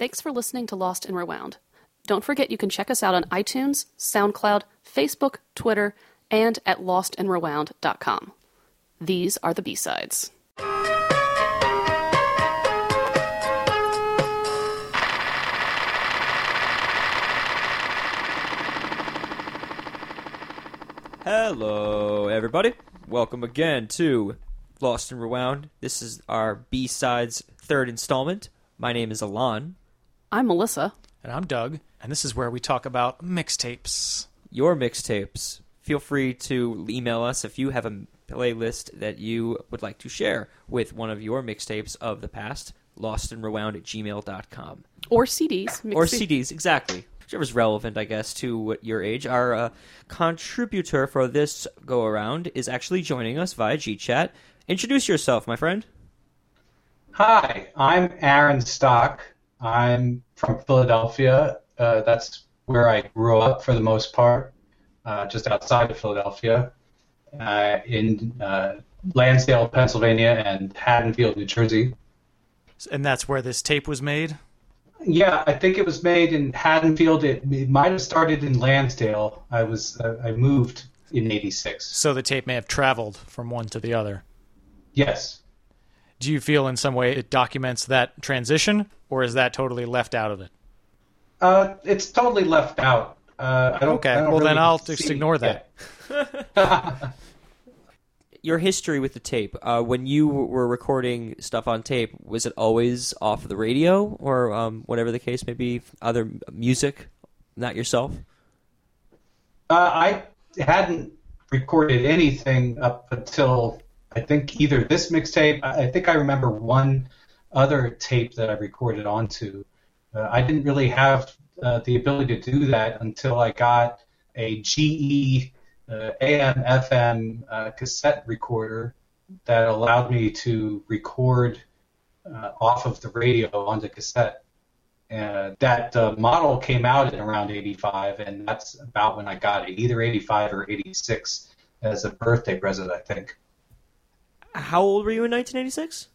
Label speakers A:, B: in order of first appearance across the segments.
A: Thanks for listening to Lost and Rewound. Don't forget you can check us out on iTunes, SoundCloud, Facebook, Twitter, and at lostandrewound.com. These are the B-sides.
B: Hello, everybody. Welcome again to Lost and Rewound. This is our B sides third installment. My name is Alon.
A: I'm Melissa.
C: And I'm Doug, and this is where we talk about mixtapes.
B: Your mixtapes. Feel free to email us if you have a playlist that you would like to share with one of your mixtapes of the past. Lost and Rewound at gmail.com.
A: Or CDs. Mixed
B: Or CDs, exactly. Whichever's relevant, I guess, to what your age. Our uh, contributor for this go around is actually joining us via GChat. Introduce yourself, my friend.
D: Hi, I'm Aaron Stock. I'm from Philadelphia. Uh, that's where I grew up for the most part, uh, just outside of Philadelphia, uh, in uh, Lansdale, Pennsylvania, and Haddonfield, New Jersey.
C: And that's where this tape was made.
D: Yeah, I think it was made in Haddonfield. It, it might have started in Lansdale. I was uh, I moved in '86.
C: So the tape may have traveled from one to the other.
D: Yes.
C: Do you feel in some way it documents that transition, or is that totally left out of it?
D: Uh, it's totally left out. Uh, I don't,
C: Okay,
D: I don't
C: well then I'll just ignore that.
B: Your history with the tape. Uh, when you were recording stuff on tape, was it always off the radio or um, whatever the case may be, other music, not yourself?
D: Uh, I hadn't recorded anything up until I think either this mixtape. I think I remember one other tape that I recorded onto. Uh, I didn't really have uh, the ability to do that until I got a GE uh, AM FM uh, cassette recorder that allowed me to record uh, off of the radio onto cassette. That uh, model came out in around 85, and that's about when I got it, either 85 or 86 as a birthday present, I think.
B: How old were you in 1986?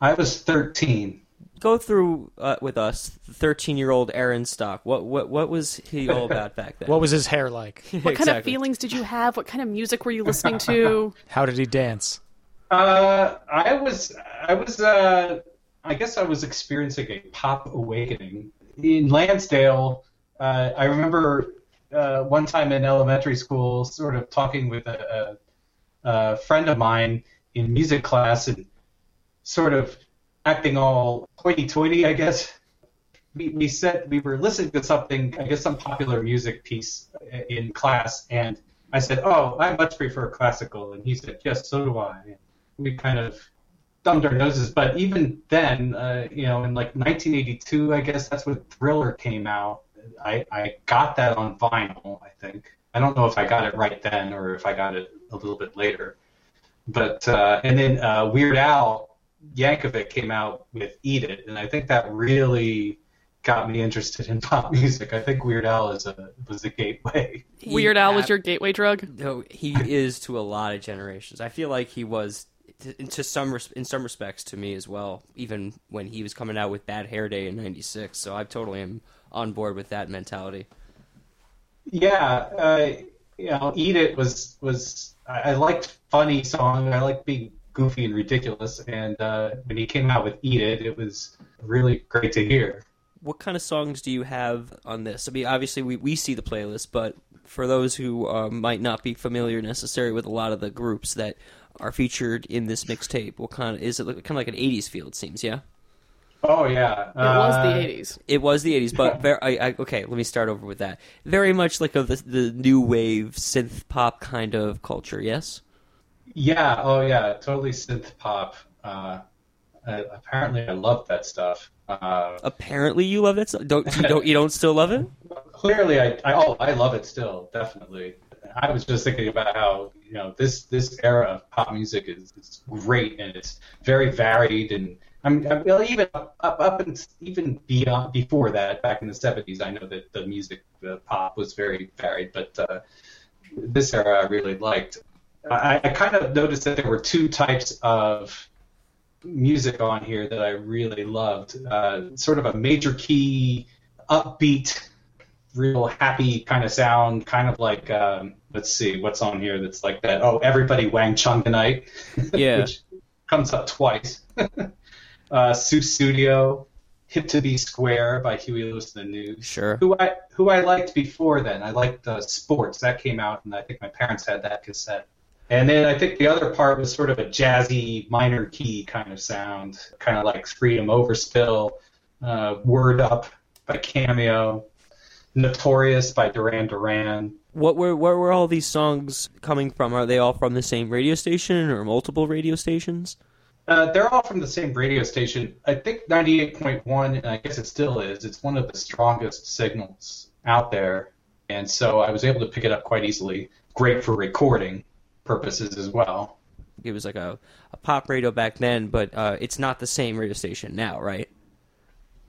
D: I was 13.
B: Go through uh, with us, 13 year old Aaron Stock. What, what, what was he all about back then?
C: What was his hair like?
A: What kind of feelings did you have? What kind of music were you listening to?
C: How did he dance?
D: Uh, I was, I was, uh, I guess I was experiencing a pop awakening in Lansdale. Uh, I remember uh, one time in elementary school, sort of talking with a, a, a friend of mine in music class, and sort of acting all hoity-toity, I guess. We, we said we were listening to something, I guess some popular music piece in class, and I said, "Oh, I much prefer classical," and he said, "Yes, so do I." And we kind of thumbed our noses, but even then, uh, you know, in like 1982, I guess that's when Thriller came out. I, I got that on vinyl, I think. I don't know if I got it right then or if I got it a little bit later. But uh, and then uh, Weird Al Yankovic came out with "Eat It," and I think that really got me interested in pop music. I think Weird Al is a was a gateway.
B: He
A: Weird Al was your gateway drug?
B: No, he is to a lot of generations. I feel like he was to, to some res- in some respects to me as well. Even when he was coming out with Bad Hair Day in '96, so I totally am on board with that mentality.
D: Yeah, uh, you know, "Eat It" was was I, liked funny song. I liked being goofy and ridiculous, and uh, when he came out with "Eat It," it was really great to hear.
B: What kind of songs do you have on this? I mean, obviously we, we see the playlist, but for those who uh, might not be familiar necessarily with a lot of the groups that are featured in this mixtape, what kind of is it? Kind of like an '80s feel, it seems. Yeah,
D: Oh yeah,
A: It was
D: Uh,
A: the 80s.
B: it was the '80s, but very, I, I, okay. Let me start over with that. Very much like a, the the new wave synth pop kind of culture. Yes.
D: Yeah, oh yeah, totally synth pop. Uh, uh, apparently, I love that stuff. Uh,
B: Apparently, you love that. Song. Don't you don't you don't still love it?
D: clearly, I, I oh I love it still, definitely. I was just thinking about how you know this this era of pop music is, is great and it's very varied and I mean well, even up up, up and even beyond before that back in the 70s I know that the music the pop was very varied but uh, this era I really liked. I, I kind of noticed that there were two types of music on here that I really loved. Uh, sort of a major key, upbeat, real happy kind of sound, kind of like um, let's see what's on here that's like that. Oh, everybody Wang Chung tonight,
B: Yeah.
D: which comes up twice. uh, Sussudio, Hip to Be Square by Huey Lewis and the News.
B: Sure.
D: Who I who I liked before then. I liked uh, Sports. That came out, and I think my parents had that cassette. And then I think the other part was sort of a jazzy minor key kind of sound, kind of like Freedom Overspill, uh, Word Up by Cameo, Notorious by Duran Duran.
B: What were where were all these songs coming from? Are they all from the same radio station or multiple radio stations?
D: Uh, they're all from the same radio station. I think 98.1, and I guess it still is, it's one of the strongest signals out there. And so I was able to pick it up quite easily. Great for recording purposes as well.
B: It was like a, a pop radio back then, but uh, it's not the same radio station now, right?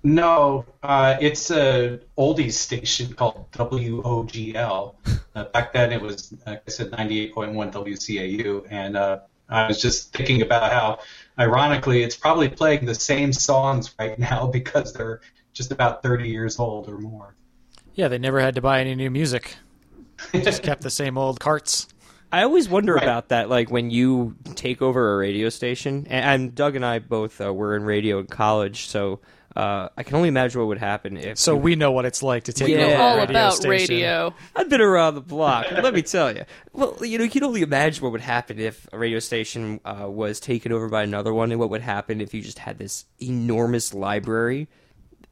D: No, uh, it's a oldies station called WOGL. Uh, back then it was, like I said, 98.1 WCAU. And uh, I was just thinking about how, ironically, it's probably playing the same songs right now because they're just about 30 years old or more.
C: Yeah, they never had to buy any new music. Just kept the same old carts.
B: I always wonder
D: Right.
B: about that, like when you take over a radio station. And, and Doug and I both uh, were in radio in college, so uh, I can only imagine what would happen if.
C: So
B: you-
C: we know what it's like to take
B: Yeah.
C: over a
A: All
C: radio
A: about
C: station.
A: radio.
B: I've been around the block. let me tell you. Well, you know, you can only imagine what would happen if a radio station uh, was taken over by another one, and what would happen if you just had this enormous library.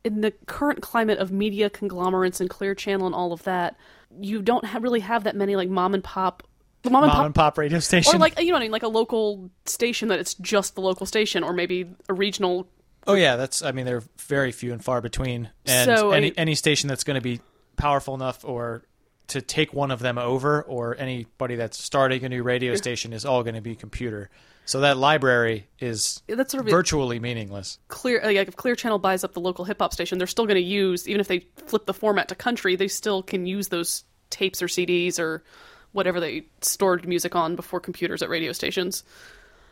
A: in the current climate of media conglomerates and Clear Channel and all of that, you don't ha- really have that many like mom and pop, mom and
C: Mom
A: pop,
C: and pop radio station.
A: or like you know what I mean, like a local station that it's just the local station, or maybe a regional.
C: Oh yeah, that's. I mean, they're very few and far between. And
A: So,
C: any any station that's going to be powerful enough or to take one of them over, or anybody that's starting a new radio station is all going to be computer. So that library is
A: That's sort of
C: virtually meaningless.
A: clear. Uh, like if Clear Channel buys up the local hip hop station, they're still going to use even if they flip the format to country, they still can use those tapes or CDs or whatever they stored music on before computers at radio stations.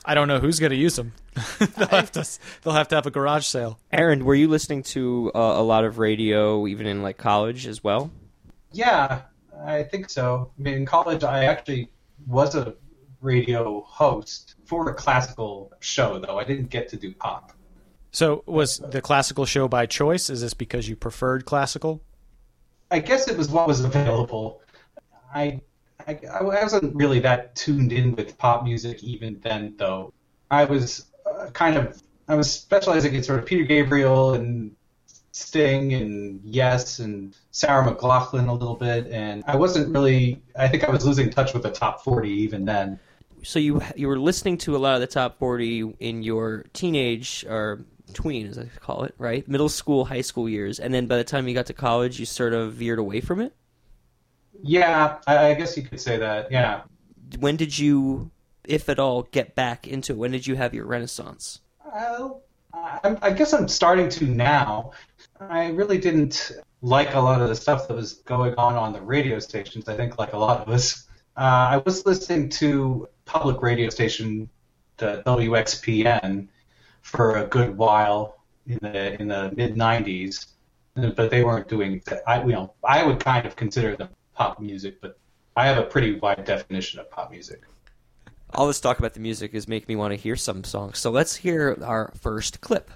C: I don't know who's going to use them. they'll have to. They'll have to have a garage sale.
B: Aaron, were you listening to uh, a lot of radio, even in like college as well?
D: Yeah, I think so. I mean, in college, I actually was a radio host for a classical show, though. I didn't get to do pop.
C: So was the classical show by choice? Is this because you preferred classical?
D: I guess it was what was available. I, I, I wasn't really that tuned in with pop music even then, though. I was uh, kind of I was specializing in sort of Peter Gabriel and Sting and Yes and Sarah McLachlan a little bit, and I wasn't really. I think I was losing touch with the top forty even then.
B: So you you were listening to a lot of the top forty in your teenage or tween, as I call it, right? Middle school, high school years, and then by the time you got to college, you sort of veered away from it.
D: Yeah, I, I guess you could say that. Yeah.
B: When did you, if at all, get back into it? When did you have your renaissance?
D: Well, I, I guess I'm starting to now. I really didn't like a lot of the stuff that was going on on the radio stations. I think, like a lot of us, uh, I was listening to public radio station, the WXPN, for a good while in the in the mid '90s, but they weren't doing. I you know I would kind of consider them pop music, but I have a pretty wide definition of pop music.
B: All this talk about the music is making me want to hear some songs. So let's hear our first clip.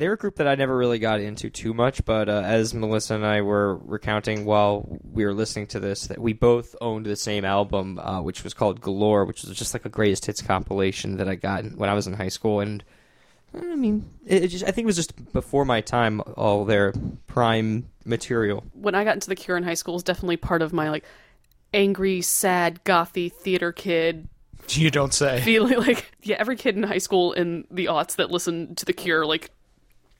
B: They're a group that I never really got into too much, but uh, as Melissa and I were recounting while we were listening to this, that we both owned the same album, uh, which was called Galore, which was just like a greatest hits compilation that I got when I was in high school, and I mean, it, it just I think it was just before my time, all their prime material.
A: when I got into the Cure in high school was definitely part of my like angry, sad, gothy theater kid
C: You don't say.
A: feeling like yeah, every kid in high school in the aughts that listened to the Cure like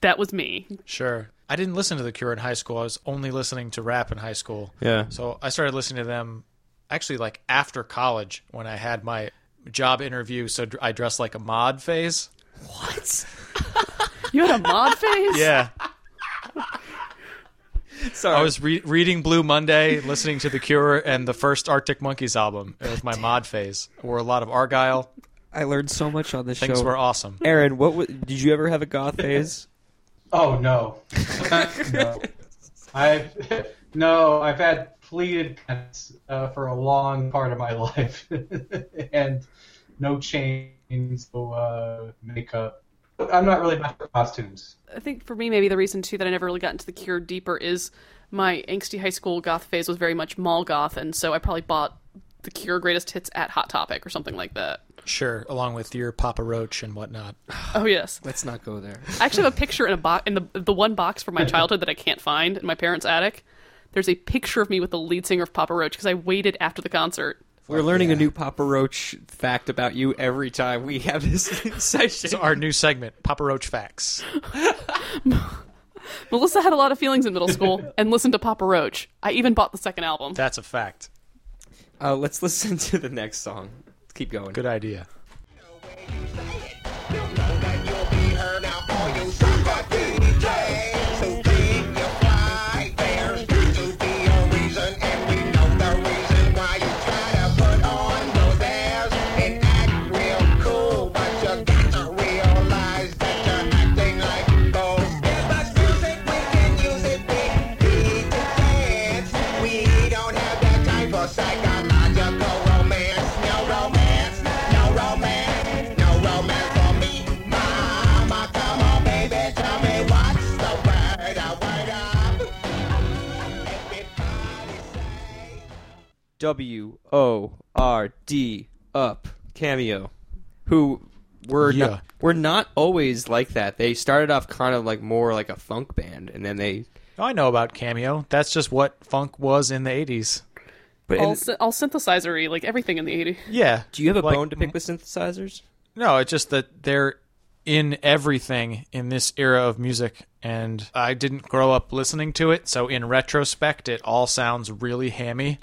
A: That was me.
C: Sure. I didn't listen to The Cure in high school. I was only listening to rap in high school.
B: Yeah.
C: So I started listening to them actually like after college when I had my job interview. So I dressed like a mod phase.
B: What?
A: You had a mod phase?
C: Yeah.
B: Sorry.
C: I was re- reading Blue Monday, listening to The Cure and the first Arctic Monkeys album. It was my mod phase. I wore a lot of Argyle.
B: I learned so much on this
C: Things
B: show.
C: Things were awesome.
B: Aaron, what w- did you ever have a goth phase?
D: Oh no, no. I've no, I've had pleated pants uh, for a long part of my life, and no chains, no uh, makeup. I'm not really about for costumes.
A: I think for me, maybe the reason too that I never really got into the Cure deeper is my angsty high school goth phase was very much mall goth, and so I probably bought the Cure greatest hits at Hot Topic or something like that.
C: Sure, along with your Papa Roach and whatnot.
A: Oh yes,
B: Let's not go there.
A: I actually have a picture in a box in the the one box from my childhood that I can't find in my parents' attic. There's a picture of me with the lead singer of Papa Roach because I waited after the concert.
B: We're learning a new Papa Roach fact about you every time we have this session.
C: So our new segment, Papa Roach Facts.
A: Melissa had a lot of feelings in middle school and listened to Papa Roach. I even bought the second album.
C: That's a fact.
B: Uh, let's listen to the next song. Keep going.
C: Good idea.
B: W O R D up cameo, who were
C: Yeah.
B: not, were not always like that. They started off kind of like more like a funk band, and then they.
C: I know about Cameo. That's just what funk was in the 80s.
B: But
A: all,
B: and-
A: sy- all synthesizery, like everything in the 80s.
C: Yeah.
B: do you have a
C: Like,
B: bone to pick with synthesizers?
C: No, it's just that they're in everything in this era of music, and I didn't grow up listening to it, so in retrospect, it all sounds really hammy.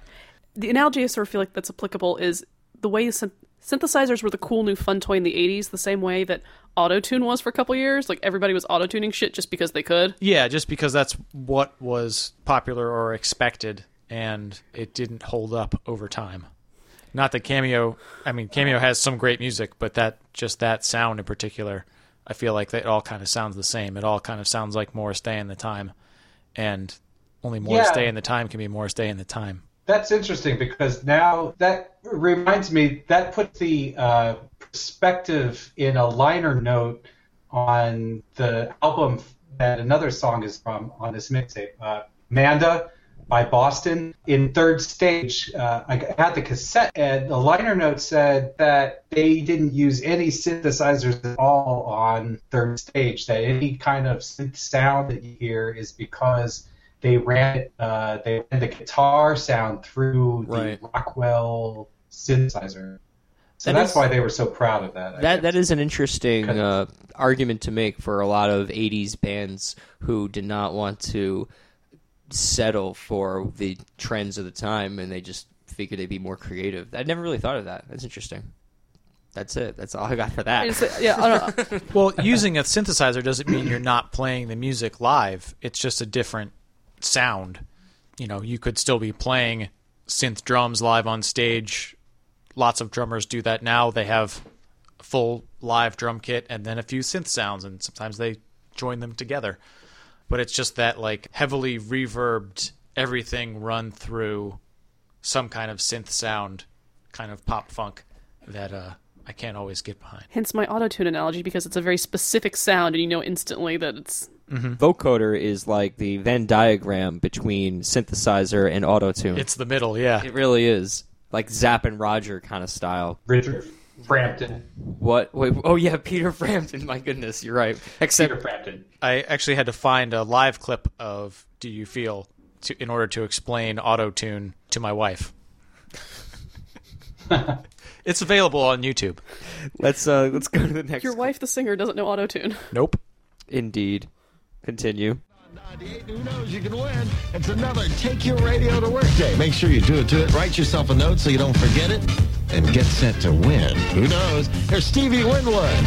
A: The analogy I sort of feel like that's applicable is the way synth- synthesizers were the cool new fun toy in the 80s, the same way that autotune was for a couple years. Like everybody was autotuning shit just because they could.
C: Yeah, just because that's what was popular or expected, and it didn't hold up over time. Not that Cameo, I mean, Cameo has some great music, but that just that sound in particular, I feel like that all kind of sounds the same. It all kind of sounds like Morris Day in the Time, and only Morris
D: Yeah.
C: Day in the Time can be Morris Day in the Time.
D: That's interesting because now that reminds me that puts the uh, perspective in a liner note on the album that another song is from on this mixtape, uh, Manda by Boston. In third stage, uh, I had the cassette, and the liner note said that they didn't use any synthesizers at all on third stage. That any kind of synth sound that you hear is because they ran it, uh, they ran the guitar sound through the Rockwell synthesizer. So
B: That
D: that's
B: is-
D: why they were so proud of that. I
B: That
D: guess.
B: that is an interesting uh, argument to make for a lot of '80s bands who did not want to settle for the trends of the time, and they just figured they'd be more creative. I never really thought of that. That's interesting. That's it. That's all I got for that.
A: It's- yeah, I don't know.
C: Well, using a synthesizer doesn't mean you're not playing the music live. It's just a different sound. You know, you could still be playing synth drums live on stage. Lots of drummers do that now. They have a full live drum kit and then a few synth sounds, and sometimes they join them together. But it's just that like heavily reverbed everything run through some kind of synth sound, kind of pop funk that uh, I can't always get behind.
A: Hence my autotune analogy because it's a very specific sound and you know instantly that it's
B: Vocoder is like the Venn diagram between synthesizer and autotune.
C: It's the middle, yeah.
B: it really is like Zapp and Roger kind of style.
D: Richard Frampton.
B: What? Wait, oh yeah, Peter Frampton. My goodness, you're right. Except
D: Peter Frampton.
C: I actually had to find a live clip of "Do You Feel" to, in order to explain auto tune to my wife. it's available on YouTube.
B: let's uh let's go to the next.
A: your wife, the singer, doesn't know autotune.
C: Nope.
B: Indeed. Continue.
E: 98, who knows you can win? It's another Take Your Radio to Work Day. Make sure you do it to it. Write yourself a note so you don't forget it and get sent to win. Who knows? Here's Stevie Winwood.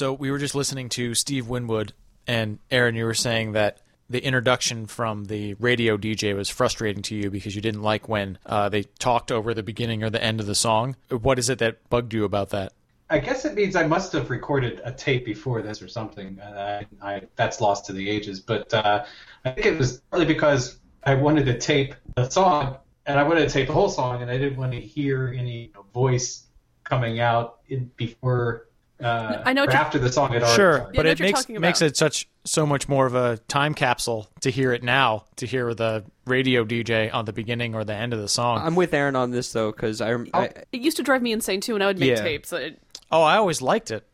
F: So
C: we were just listening to Steve Winwood, and Aaron, you were saying that the introduction from the radio DJ was frustrating to you because you didn't like when uh, they talked over the beginning or the end of the song. What is it that bugged you about that?
D: I guess it means I must have recorded a tape before this or something. I, I, that's lost to the ages. But uh, I think it was partly because I wanted to tape the song, and I wanted to tape the whole song, and I didn't want to hear any voice coming out in, before uh,
A: I know
D: or after the song had already
C: Sure,
D: started.
C: But
A: know
C: it makes makes it such so much more of a time capsule to hear it now, to hear the radio DJ on the beginning or the end of the song.
B: I'm with Aaron on this though, because I, I
A: It used to drive me insane too and I would make
B: Yeah.
A: tapes. It,
C: oh, I always liked it.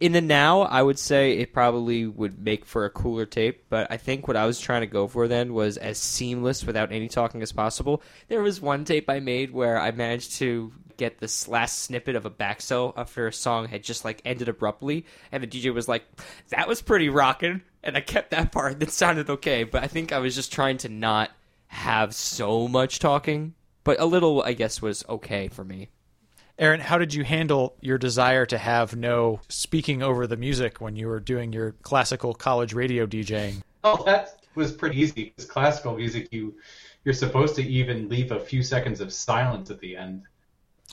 B: in the now, I would say it probably would make for a cooler tape, but I think what I was trying to go for then was as seamless without any talking as possible. There was one tape I made where I managed to get this last snippet of a back sell after a song had just like ended abruptly, and the DJ was like, "That was pretty rocking," and I kept that part. That sounded okay, but I think I was just trying to not have so much talking, but a little, I guess, was okay for me.
C: Aaron, how did you handle your desire to have no speaking over the music when you were doing your classical college radio DJing?
D: Oh, that was pretty easy. Because classical music, you you're supposed to even leave a few seconds of silence at the end.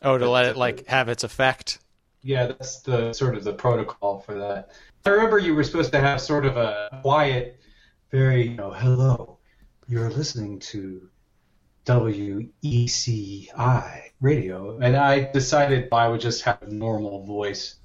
C: Oh, to let it like have its effect.
D: Yeah, that's the sort of the protocol for that. I remember you were supposed to have sort of a quiet, very, you know, hello, you're listening to WECI radio, and I decided I would just have a normal voice.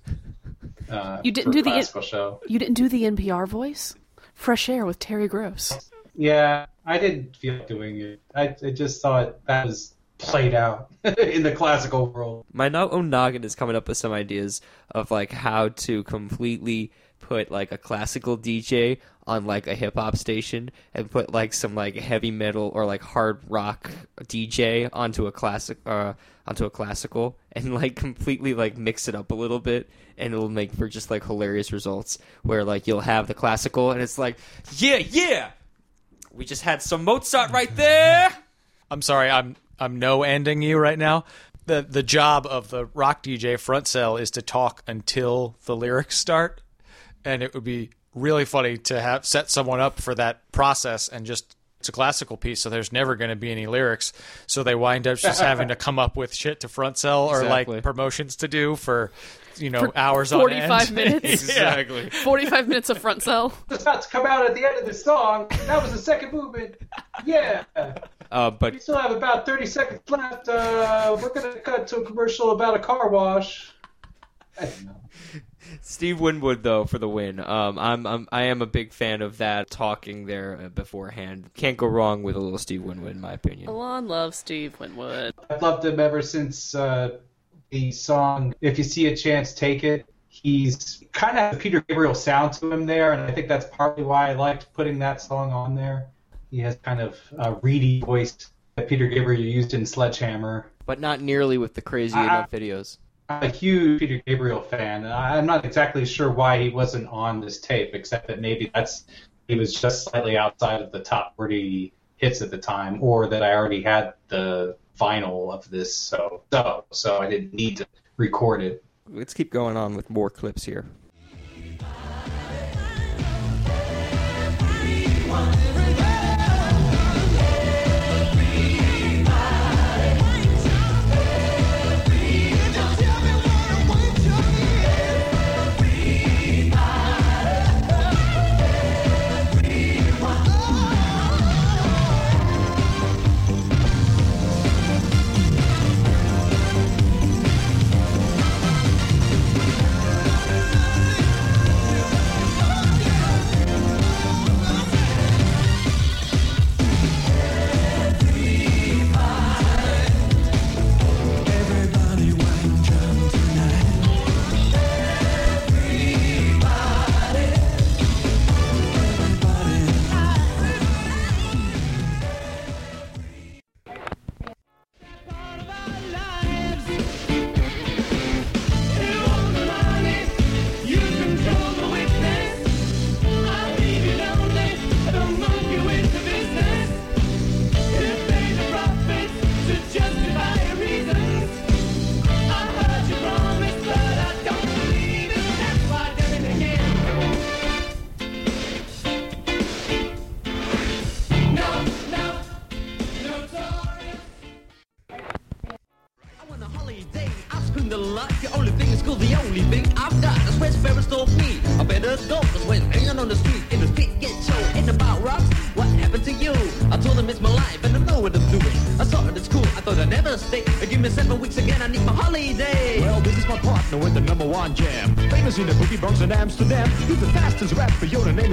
D: Uh,
A: You didn't
D: for
A: do the-
D: classical show.
A: you didn't do the NPR voice? Fresh Air with Terry Gross.
D: Yeah, I didn't feel like doing it. I, I just thought that was played out in the classical world.
B: my no- own noggin is coming up with some ideas of like how to completely put like a classical DJ on like a hip hop station and put like some like heavy metal or like hard rock DJ onto a classic uh onto a classical and like completely like mix it up a little bit and it'll make for just like hilarious results where like you'll have the classical and it's like yeah yeah we just had some Mozart right there
C: I'm sorry, I'm I'm no ending you right now. The the job of the rock DJ front sell is to talk until the lyrics start, and it would be really funny to have set someone up for that process and just it's a classical piece, so there's never going to be any lyrics. So they wind up just having to come up with shit to front sell or
B: Exactly.
C: like promotions to do for you know
A: For
C: hours on
A: 45 minutes.
C: exactly.
A: 45 minutes of front sell.
D: It's about to come out at the end of the song. That was the second movement. Yeah.
B: Uh but
D: We still have about 30 seconds left. Uh, we're going to cut to a commercial about a car wash. I don't know.
B: Steve Winwood, though, for the win. Um, I'm, I'm I am a big fan of that talking there uh, beforehand. Can't go wrong with a little Steve Winwood, in my opinion.
A: Alon loves Steve Winwood.
D: I've loved him ever since uh, the song "If You See a Chance, Take It." He's kind of has a Peter Gabriel sound to him there, and I think that's partly why I liked putting that song on there. He has kind of a reedy voice that Peter Gabriel used in Sledgehammer.
B: But not nearly with the crazy
D: Ah.
B: enough videos.
D: I'm a huge Peter Gabriel fan. and I'm not exactly sure why he wasn't on this tape, except that maybe that's he was just slightly outside of the top 40 hits at the time, or that I already had the vinyl of this, so so so I didn't need to record it.
B: Let's keep going on with more clips here.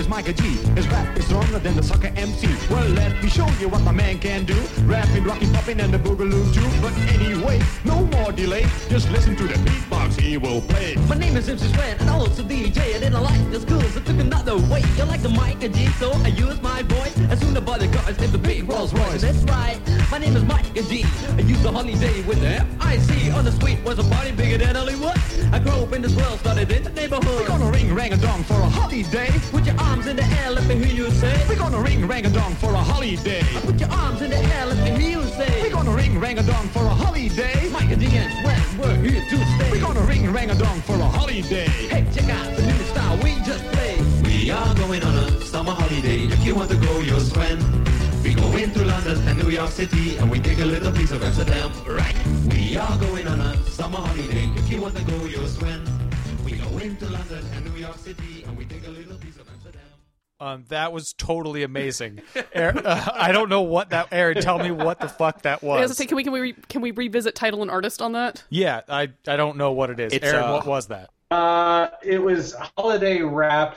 G: Miker G. His rap is stronger than the sucker MC. Well, let me show you what my man can do. Rapping, rocking, popping, and the boogaloo too. But anyway, no more delay. Just listen to the beatbox he will play.
H: My name is MC Sven, and I'm also DJ. I didn't like the school, so took another way. You like the and G, so I use my voice. As soon as the cars in the big Rolls Royce. That's right, my name is and G. I use the holiday with the F-I-C. On the street was a party bigger than Hollywood. I grew up in this world, started in the neighborhood.
G: We're gonna ring rang a dong for a holiday.
H: Put your arms in the air, let me hear you say.
G: We're gonna ring rang a dong for a holiday.
H: Put your arms in the air, let me hear you say.
G: We're gonna ring rang a dong for a holiday.
H: Mike and G and Sven, we're here to stay.
G: We're gonna ring rang a dong for a holiday.
H: Hey, check out the new style we just played.
I: We are going on a summer holiday. If you want to go, you'll swim. We go into London and New York City and we take a little piece of Amsterdam. Right. We are going on a summer holiday. If you want to go, you'll swim. We go into London and New York City and we take a little piece of Amsterdam.
C: Um, that was totally amazing. Aaron, uh, I don't know what that. Aaron, tell me what the fuck that
A: I was
C: was.
A: gonna say, can we can we re- can we revisit title and artist on that?
C: yeah, I I don't know what it is.
B: It's,
C: Aaron,
B: uh,
C: what was that?
D: Uh, it was holiday rap,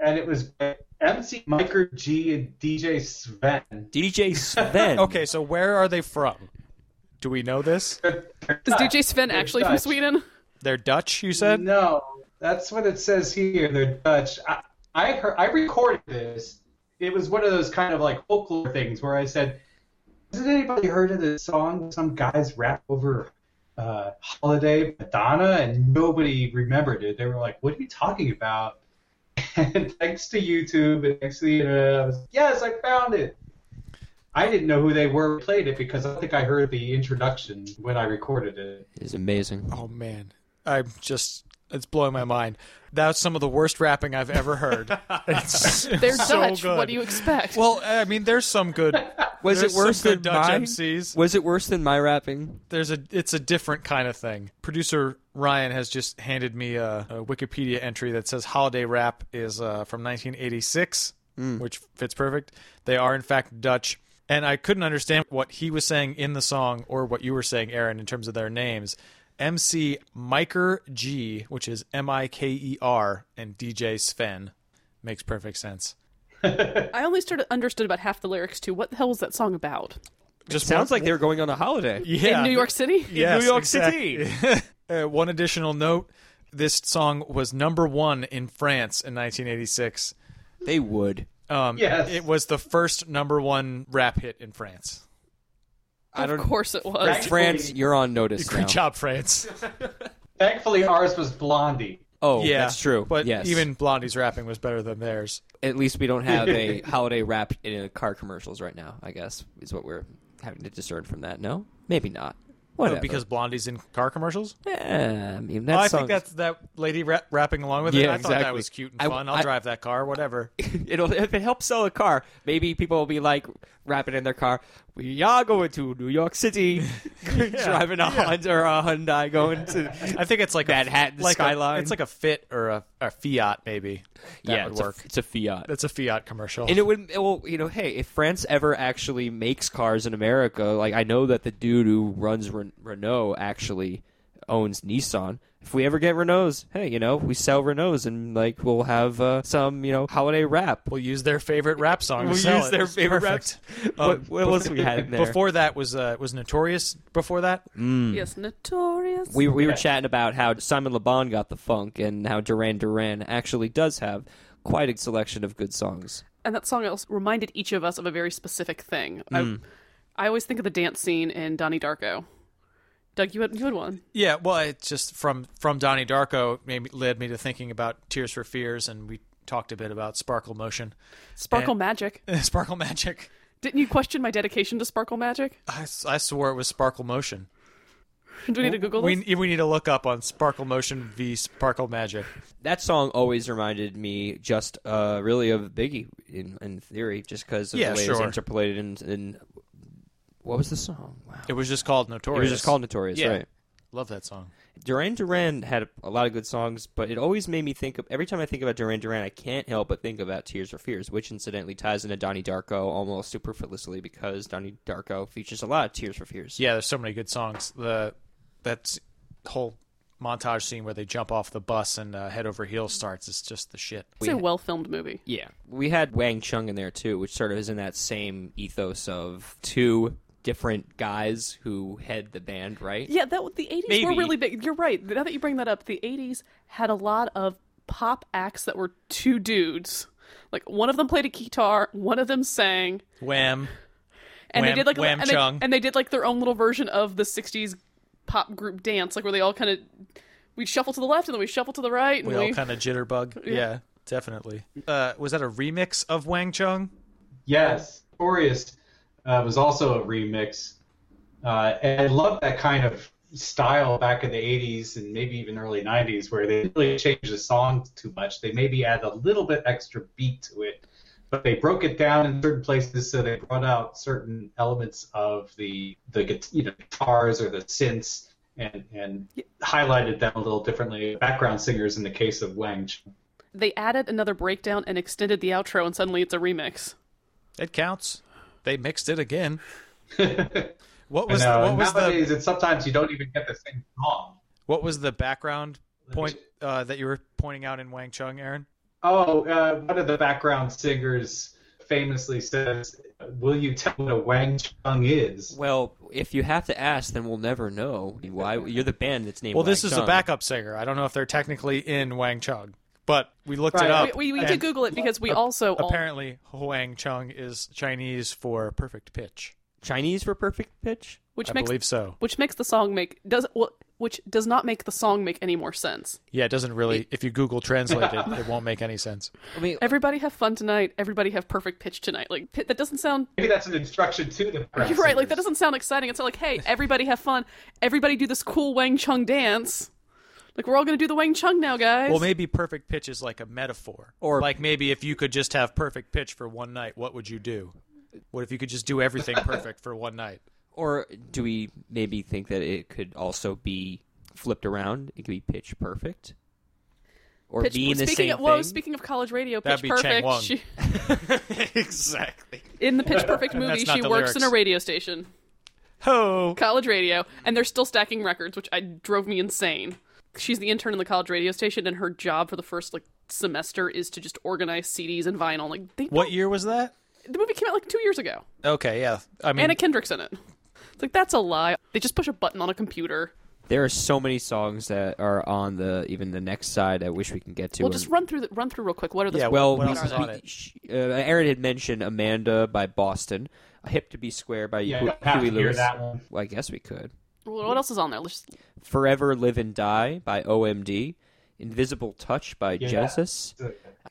D: and it was MC Miker G and DJ Sven.
B: DJ Sven.
C: Okay, so where are they from? Do we know this?
D: They're- they're
A: Is DJ Sven
D: They're
A: actually from Sweden?
C: They're Dutch, you said?
D: No, that's what it says here. They're Dutch. I, I heard, I recorded this. It was one of those kind of like folklore things where I said, "Has anybody heard of this song? Some guys rap over uh, "Holiday" Madonna," and nobody remembered it. They were like, "What are you talking about?" And thanks to YouTube and thanks to the internet, I was yes, I found it. I didn't know who they were who played it because I think I heard the introduction when I recorded it. it.
B: is amazing.
C: Oh man, I'm just it's blowing my mind. That's some of the worst rapping I've ever heard. It's
A: They're
C: so
A: Dutch.
C: good.
A: What do you expect?
C: Well, I mean, there's some good.
B: Was it worse than
C: Dutch
B: mine?
C: MCs?
B: Was it worse than my rapping?
C: There's a. It's a different kind of thing. Producer Ryan has just handed me a, a Wikipedia entry that says holiday rap is uh, from 1986, which fits perfect. They are in fact Dutch, and I couldn't understand what he was saying in the song or what you were saying, Aaron, in terms of their names. MC Miker G, which is M I K E R, and DJ Sven makes perfect sense.
A: I only started understood about half the lyrics too. What the hell was that song about?
C: Just
B: Sounds
C: one-
B: like they were going on a holiday.
C: yeah,
A: In New York City?
C: Yes,
B: New York
C: exactly. uh, one additional note: this song was number one in France in 1986.
B: They would.
C: Um,
D: Yes.
C: it was the first number one rap hit in France.
B: I
A: Of
B: don't.
A: course it was.
D: Right.
B: France, you're on notice
C: Great
B: now.
C: job, France.
D: Thankfully, ours was Blondie.
B: Oh,
C: yeah,
B: that's true.
C: But
B: yes.
C: even Blondie's rapping was better than theirs.
B: at least we don't have a holiday rap in car commercials right now. I guess is what we're having to discern from that. No, maybe not. Whatever.
C: Oh, because Blondie's in car commercials.
B: yeah, I mean that
C: Oh, I think that's that lady ra- rapping along with it.
B: Yeah,
C: I thought that was cute and fun. I'll
B: I-
C: drive that car, whatever.
B: it'll if it helps sell a car. Maybe people will be like rapping in their car. We are going to New York City, driving a Honda or a Hyundai, going to
C: I think it's like
B: Manhattan
C: a, like a-
B: skyline.
C: it's like a Fit or a, a Fiat, maybe. That
B: yeah,
C: would
B: it's
C: work.
B: A, it's a Fiat.
C: That's a Fiat commercial.
B: And it would, well, you know, hey, if France ever actually makes cars in America, like I know that the dude who runs Ren- Renault actually owns Nissan. If we ever get Renaults, hey, you know, we sell Renaults and like we'll have uh, some, you know, holiday rap.
C: We'll use their favorite rap song.
B: We'll
C: sell
B: use
C: it.
B: their
C: It's
B: favorite
C: rap.
B: raps. What, what else we had in there?
C: Before that was uh, was Notorious. Before that,
A: Yes, notorious.
B: we we were chatting about how Simon LeBon got the funk and how Duran Duran actually does have quite a selection of good songs.
A: and that song also reminded each of us of a very specific thing.
B: Mm.
A: I, I always think of the dance scene in Donnie Darko. Doug, you had, you had one.
C: yeah. Well, it's just from from Donnie Darko made me, led me to thinking about Tears for Fears, and we talked a bit about Sparkle Motion,
A: Sparkle
C: And-
A: Magic.
C: Sparkle Magic.
A: Didn't you question my dedication to Sparkle Magic?
C: I, I swore it was Sparkle Motion.
A: Do we need to Google
C: We
A: this?
C: we need to look up on Sparkle Motion v Sparkle Magic.
B: That song always reminded me just uh, really of Biggie in, in theory, just because of
C: Yeah,
B: the way it was
C: sure.
B: interpolated in, in what was the song? Wow,
C: It was just called Notorious.
B: it was just called Notorious,
C: Yeah.
B: right?
C: Love that song.
B: Duran Duran had a lot of good songs, but it always made me think of every time I think about Duran Duran, I can't help but think about Tears for Fears, which incidentally ties into Donnie Darko almost superfluously because Donnie Darko features a lot of Tears for Fears.
C: Yeah, there's so many good songs. The that whole montage scene where they jump off the bus and uh, head over heels starts is just the shit.
A: It's a well filmed movie.
B: Yeah, we had Wang Chung in there too, which sort of is in that same ethos of two different guys who head the band, right?
A: Yeah, that the eighties were really big. You're right. Now that you bring that up, the eighties had a lot of pop acts that were two dudes. Like one of them played a guitar, one of them sang,
C: Wham.
A: and they
C: Wham-
A: did like
C: Wham
A: and they,
C: Chung.
A: and they did like their own little version of the '60s pop group dance, like where they all kind of we'd shuffle to the left and then we shuffle to the right, and
C: We
A: we,
C: all kind of jitterbug. Yeah, definitely. Uh, was that a remix of Wang Chung?
D: Yes, Victorious uh, was also a remix, uh, and I love that kind of style back in the '80s and maybe even early '90s, where they didn't really change the song too much. They maybe add a little bit extra beat to it, but they broke it down in certain places, so they brought out certain elements of the the you know guitars or the synths. And, and highlighted them a little differently. Background singers in the case of Wang Chung.
A: they added another breakdown and extended the outro, and suddenly it's a remix.
C: It counts. They mixed it again. what
D: I
C: was
D: know,
C: what
D: and
C: was the
D: nowadays, it's sometimes you don't even get the same song.
C: what was the background point uh, that you were pointing out in Wang Chung, Aaron?
D: Oh, uh, one of the background singers famously says, "Will you tell what a Wang Chung is?"
B: Well, if you have to ask, then we'll never know. Why you're the band that's named.
C: Well, this
B: Wang
C: is a backup singer. I don't know if they're technically in Wang Chung, but we looked
D: Right.
C: it up.
A: We, we, we did Google it because we
C: ap-
A: also all-
C: apparently Wang Chung is Chinese for perfect pitch.
B: Chinese for perfect pitch.
A: which
C: I
A: makes
C: believe so.
A: which makes the song make does well, which does not make the song make any more sense.
C: Yeah, it doesn't really. If you Google translate it, it won't make any sense.
B: I mean,
A: Everybody have fun tonight. Everybody have perfect pitch tonight. Like that doesn't sound.
D: Maybe that's an instruction to the background
A: You're right. Like that doesn't sound exciting. It's not like, hey, everybody have fun. Everybody do this cool Wang Chung dance. Like we're all gonna do the Wang Chung now, guys.
C: Well, maybe perfect pitch is like a metaphor,
B: Or-
C: like maybe if you could just have perfect pitch for one night, what would you do? What if you could just do everything perfect for one night?
B: or do we maybe think that it could also be flipped around? It could be pitch perfect, or
A: Pitch-
B: be in the
A: speaking
B: same
A: of, Whoa, speaking of college radio,
C: That'd
A: Pitch
C: be Chang
A: Perfect.
C: Wong.
A: She,
C: exactly.
A: in the Pitch Perfect movie, she
C: the
A: works in a radio station,
C: Ho!
A: college radio, and they're still stacking records, which I drove me insane. She's the intern in the college radio station, and her job for the first like semester is to just organize CDs and vinyl. Like they
C: What year was that?
A: the movie came out like two years ago.
C: Okay, yeah. I mean,
A: Anna Kendrick's in it. It's like that's a lie. They just push a button on a computer.
B: There are so many songs that are on the even the next side. I wish we can get to.
A: Well,
B: and-
A: just run through the, run through real quick. What are the
C: Yeah,
B: well,
C: what else is on it?
B: sh- uh, Aaron had mentioned Amanda by Boston, Hip to Be Square by
D: Yeah,
B: Hu- Huey
D: to hear
B: Lewis.
D: that one.
B: Well, I guess we could.
A: Well, what else is on there? Let's just,
B: Forever Live and Die by OMD, Invisible Touch by
D: Yeah.
B: Genesis,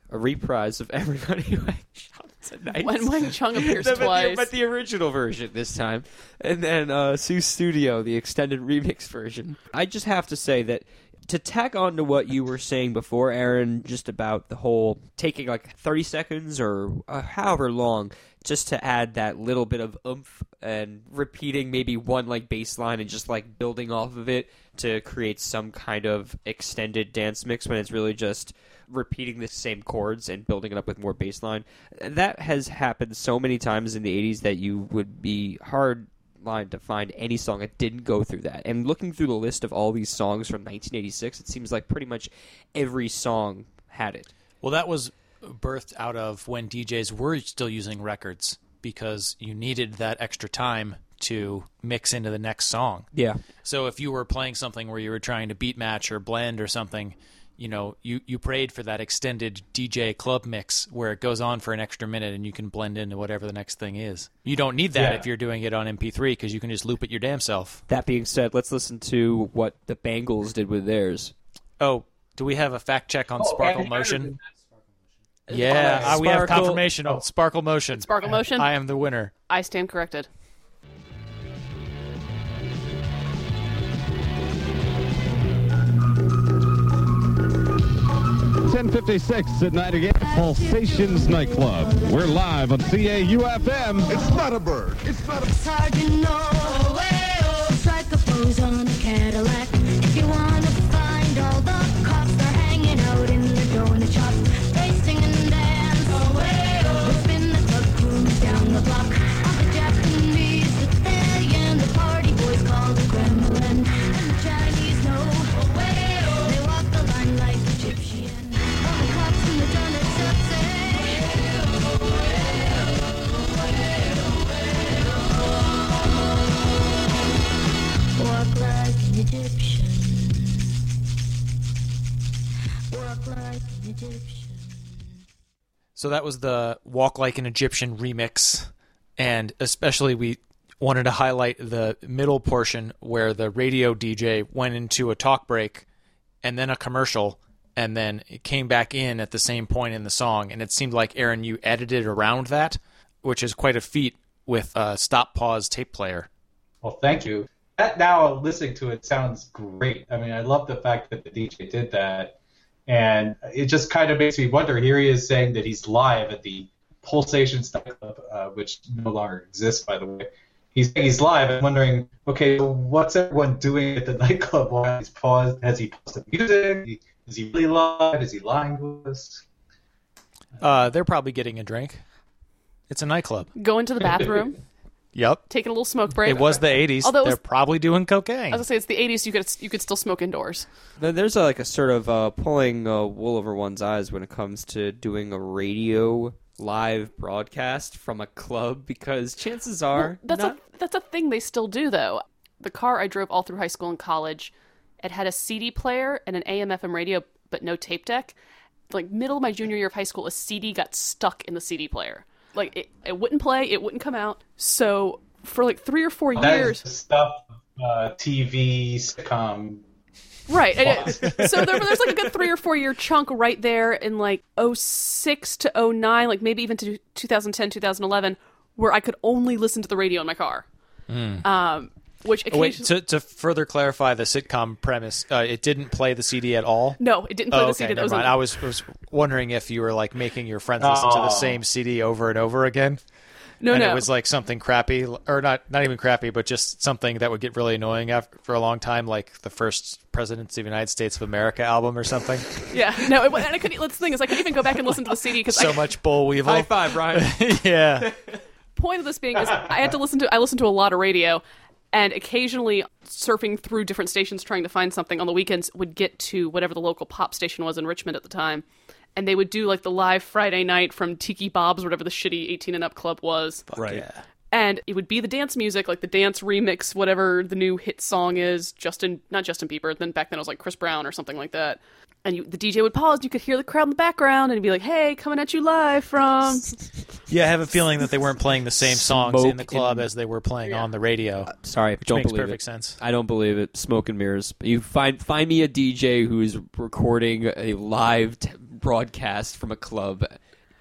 B: a reprise of Everybody Who Shouts at Night.
A: when Wang Chung appears
B: No, but the-
A: twice.
B: but the original version this time, and then uh, Sussudio, the extended remix version. I just have to say that to tack on to what you were saying before, Aaron, just about the whole taking like thirty seconds or uh, however long, just to add that little bit of oomph and repeating maybe one like bass line and just like building off of it to create some kind of extended dance mix when it's really just repeating the same chords and building it up with more bass line. That has happened so many times in the 80s that you would be hard line to find any song that didn't go through that. And looking through the list of all these songs from 1986, it seems like pretty much every song had it.
C: Well, that was birthed out of when DJs were still using records because you needed that extra time to mix into the next song.
B: Yeah.
C: So if you were playing something where you were trying to beat match or blend or something, you know, you, you prayed for that extended DJ club mix where it goes on for an extra minute and you can blend into whatever the next thing is. You don't need that
D: Yeah.
C: if you're doing it on MP3 because you can just loop it your damn self.
B: That being said, let's listen to what the Bangles did with theirs.
C: Oh, do we have a fact check on
D: Oh,
C: Sparkle
D: and-
C: Motion? Yeah,
B: Uh,
C: uh, we have
B: Sparkle-
C: confirmation. Oh, Sparkle Motion.
A: Sparkle Motion.
C: I am the winner.
A: I stand corrected.
E: Ten fifty six at night again. Pulsations nightclub. We're live on CAUFM.
F: It's not a bird. It's not a
C: So that was the Walk Like an Egyptian remix. And especially, we wanted to highlight the middle portion where the radio DJ went into a talk break and then a commercial and then it came back in at the same point in the song. And it seemed like, Aaron, you edited around that, which is quite a feat with a stop pause tape player.
D: Well, thank you. That now listening to it sounds great. I mean, I love the fact that the DJ did that, and it just kind of makes me wonder. Here he is saying that he's live at the Pulsations nightclub, uh, which no longer exists, by the way. He's saying he's live. I'm wondering, okay, so what's everyone doing at the nightclub while he's paused? Has he paused the music? Is he really live? Is he lying to us?
C: Uh, they're probably getting a drink. It's a nightclub.
A: Go into the bathroom,
C: Yep.
A: taking a little smoke break.
C: It was the 80s.
A: Although it
C: they're probably doing cocaine.
A: I was gonna say it's the '80s. You could you could still smoke indoors.
B: There- There's a, like a sort of uh, pulling uh, wool over one's eyes when it comes to doing a radio live broadcast from a club because chances are
A: That's
B: not-
A: a that's a thing they still do though. The car I drove all through high school and college, it had a CD player and an AM/FM radio, but no tape deck. Like middle of my junior year of high school, a CD got stuck in the CD player. Like it, it wouldn't play, it wouldn't come out. So for like three or four
D: That is
A: years,
D: the stuff uh, TV sitcom.
A: Right. and it- so there, there's like a good three or four year chunk right there in like 06 to 09, like maybe even to 2010, 2011, where I could only listen to the radio in my car. Um, which
C: Oh, wait, to, to further clarify the sitcom premise, uh, it didn't play the CD at all.
A: no, it didn't play
C: Oh,
A: the
C: okay,
A: CD. That
C: never
A: was
C: mind.
A: on-
C: I was, was wondering if you were like making your friends listen to the
D: Oh.
C: same CD over and over again,
A: no,
C: and
A: no.
C: it was like something crappy, or not, not even crappy, but just something that would get really annoying after for a long time, like the first Presidents of the United States of America album or something.
A: yeah, no. It, and I couldn't. That's the thing is, I couldn't even go back and listen to the CD because
C: so much Boll Weevil.
B: high five, Ryan.
C: yeah.
A: point of this being is I had to listen to I listened to a lot of radio and occasionally surfing through different stations trying to find something on the weekends would get to whatever the local pop station was in Richmond at the time. And they would do like the live Friday night from Tiki Bob's, whatever the shitty 18 and up club was.
C: Right.
A: And it would be the dance music, like the dance remix, whatever the new hit song is. Justin, not Justin Bieber. Then back then it was like Chris Brown or something like that. And you, the DJ would pause. You could hear the crowd in the background, and he'd be like, "Hey, coming at you live from."
C: Yeah, I have a feeling that they weren't playing the same songs in the club
B: and-
C: as they were playing on the radio.
B: Uh, sorry,
C: Which
B: don't
C: makes
B: believe
C: perfect
B: it.
C: sense.
B: I don't believe it. Smoke and mirrors. You find find me a DJ who's recording a live t- broadcast from a club,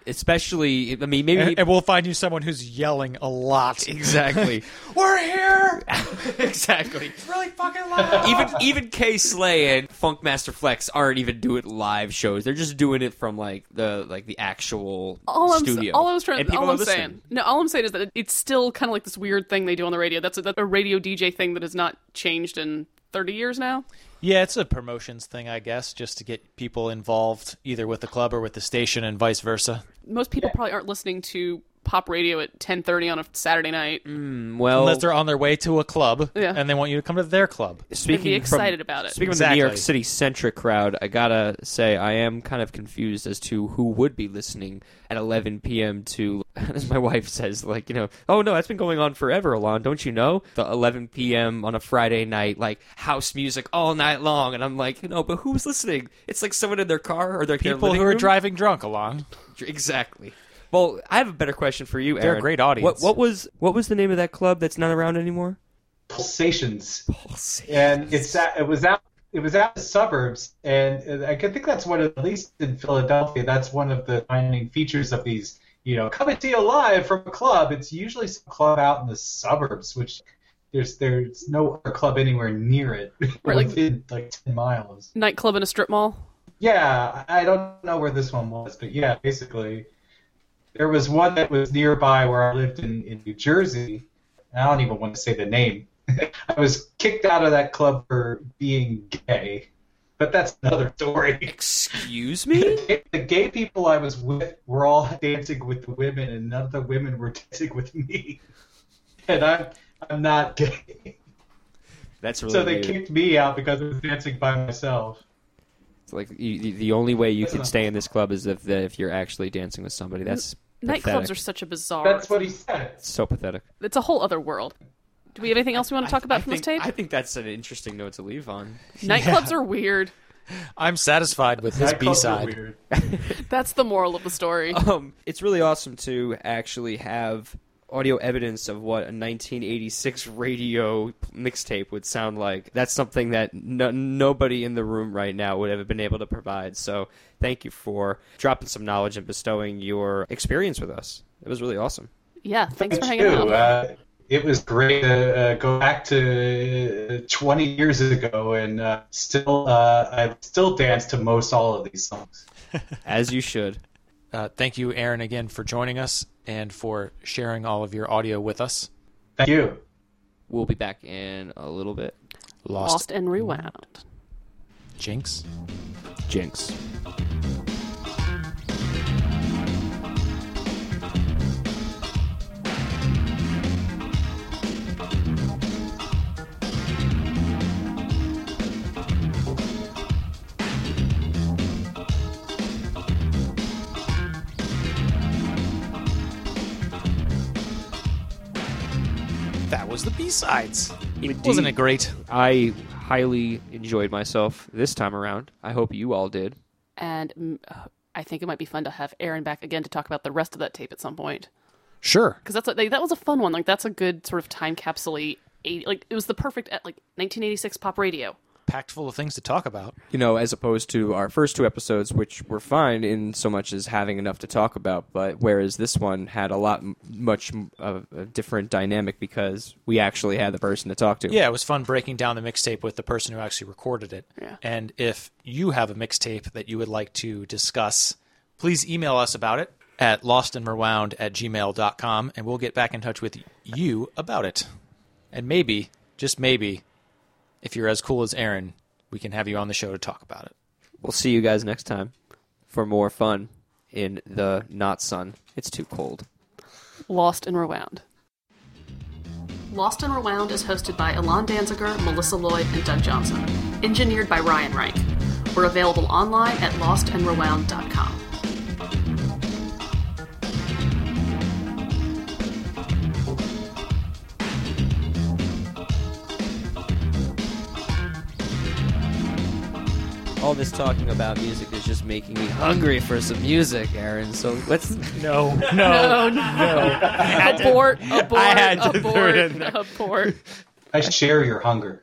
B: especially. I mean, maybe
C: And, and we'll find you someone who's yelling a lot.
B: exactly.
C: We're here.
B: exactly.
C: really fucking loud.
B: Even even Kay Slay and Funkmaster Flex aren't even doing live shows. They're just doing it from like the like the actual
A: all I'm,
B: studio.
A: all I was trying,
B: and people
A: all I'm
B: listening.
A: saying, no, all I'm saying is that it's still kind of like this weird thing they do on the radio. That's a, that's a radio DJ thing that has not changed in 30 years now.
C: Yeah, it's a promotions thing, I guess, just to get people involved either with the club or with the station and vice versa.
A: Most people probably aren't listening to pop radio at 10:30 on a Saturday night.
B: Mm, well,
C: Unless they're on their way to a club
A: Yeah.
C: and they want you to come to their club.
B: speaking
A: be
B: from-
A: excited about it.
B: Speaking of the New York City centric crowd, I gotta say I am kind of confused as to who would be listening at 11 p.m. to, as my wife says, like you know, oh no, that's been going on forever, Alon. Don't you know? The 11 p.m. on a Friday night, like house music all night long, and I'm like, no, but who's listening? It's like someone in their car or their their
C: People
B: living
C: who are
B: room?
C: driving drunk along.
B: Exactly. Well, I have a better question for you,
C: They're a
B: Aaron.
C: great audience.
B: What, what was what was the name of that club that's not around anymore?
D: pulsations, and it's at, it was out it was out in the suburbs, and I could think that's one at least in Philadelphia. That's one of the defining features of these. You know, coming to you live from a club. It's usually some club out in the suburbs, which there's there's no other club anywhere near it,
A: Right, like-
D: within like ten miles.
A: Nightclub in a strip mall.
D: Yeah, I don't know where this one was, but yeah, basically, there was one that was nearby where I lived in, in New Jersey. I don't even want to say the name. I was kicked out of that club for being gay, but that's another story.
B: Excuse me?
D: The gay people I was with were all dancing with the women, and none of the women were dancing with me. And I'm I'm not gay,
B: That's really
D: so they
B: weird.
D: kicked me out because I was dancing by myself.
B: It's like you, the- the only way you can stay in this club is if if you're actually dancing with somebody. That's
A: Nightclubs
B: pathetic.
A: are such a bizarre.
D: That's what he said.
B: so pathetic.
A: It's a whole other world. Do we have anything else we want to talk about
B: I
A: from
B: think,
A: this tape?
B: I think that's an interesting note to leave on.
A: Nightclubs are weird.
C: I'm satisfied with this B side.
A: That's the moral of the story.
B: Um, it's really awesome to actually have audio evidence of what a 1986 radio mixtape would sound like. That's something that no, nobody in the room right now would have been able to provide. So thank you for dropping some knowledge and bestowing your experience with us. It was really awesome.
A: Yeah, thanks for hanging
D: too.
A: out.
D: Uh, it was great to uh, go back to uh, 20 years ago and uh, still uh, I still dance to most all of these songs.
B: As you should.
C: Uh, thank you, Aaron, again for joining us and for sharing all of your audio with us.
D: Thank you.
B: We'll be back in a little bit.
C: Lost,
A: Lost and rewound.
C: Jinx.
B: Jinx.
C: That was the B sides.
B: Indeed.
C: Wasn't it great?
B: I highly enjoyed myself this time around. I hope you all did.
A: And mm, uh, I think it might be fun to have Aaron back again to talk about the rest of that tape at some point.
C: Sure.
A: Because that's a, like, that was a fun one. Like that's a good sort of time capsule. Like it was the perfect like 1986 pop radio.
C: Packed full of things to talk about.
B: you know, as opposed to our first two episodes, which were fine in so much as having enough to talk about, but whereas this one had a lot m- much of a different dynamic because we actually had the person to talk to.
C: Yeah, it was fun breaking down the mixtape with the person who actually recorded it.
A: Yeah.
C: And if you have a mixtape that you would like to discuss, please email us about it at lostandrewound at gmail.com and we'll get back in touch with you about it. And maybe, just maybe, if you're as cool as Aaron, we can have you on the show to talk about it.
B: We'll see you guys next time for more fun in the not sun. It's too cold.
A: Lost and Rewound. Lost and Rewound is hosted by Alon Danziger, Melissa Lloyd, and Doug Johnson. Engineered by Ryan Reich. We're available online at lostandrewound.com.
B: All this talking about music is just making me hungry for some music, Aaron. So let's.
C: No, no,
A: No, no. abort, abort,
C: I had to
A: abort,
C: it in
A: abort.
D: I share your hunger.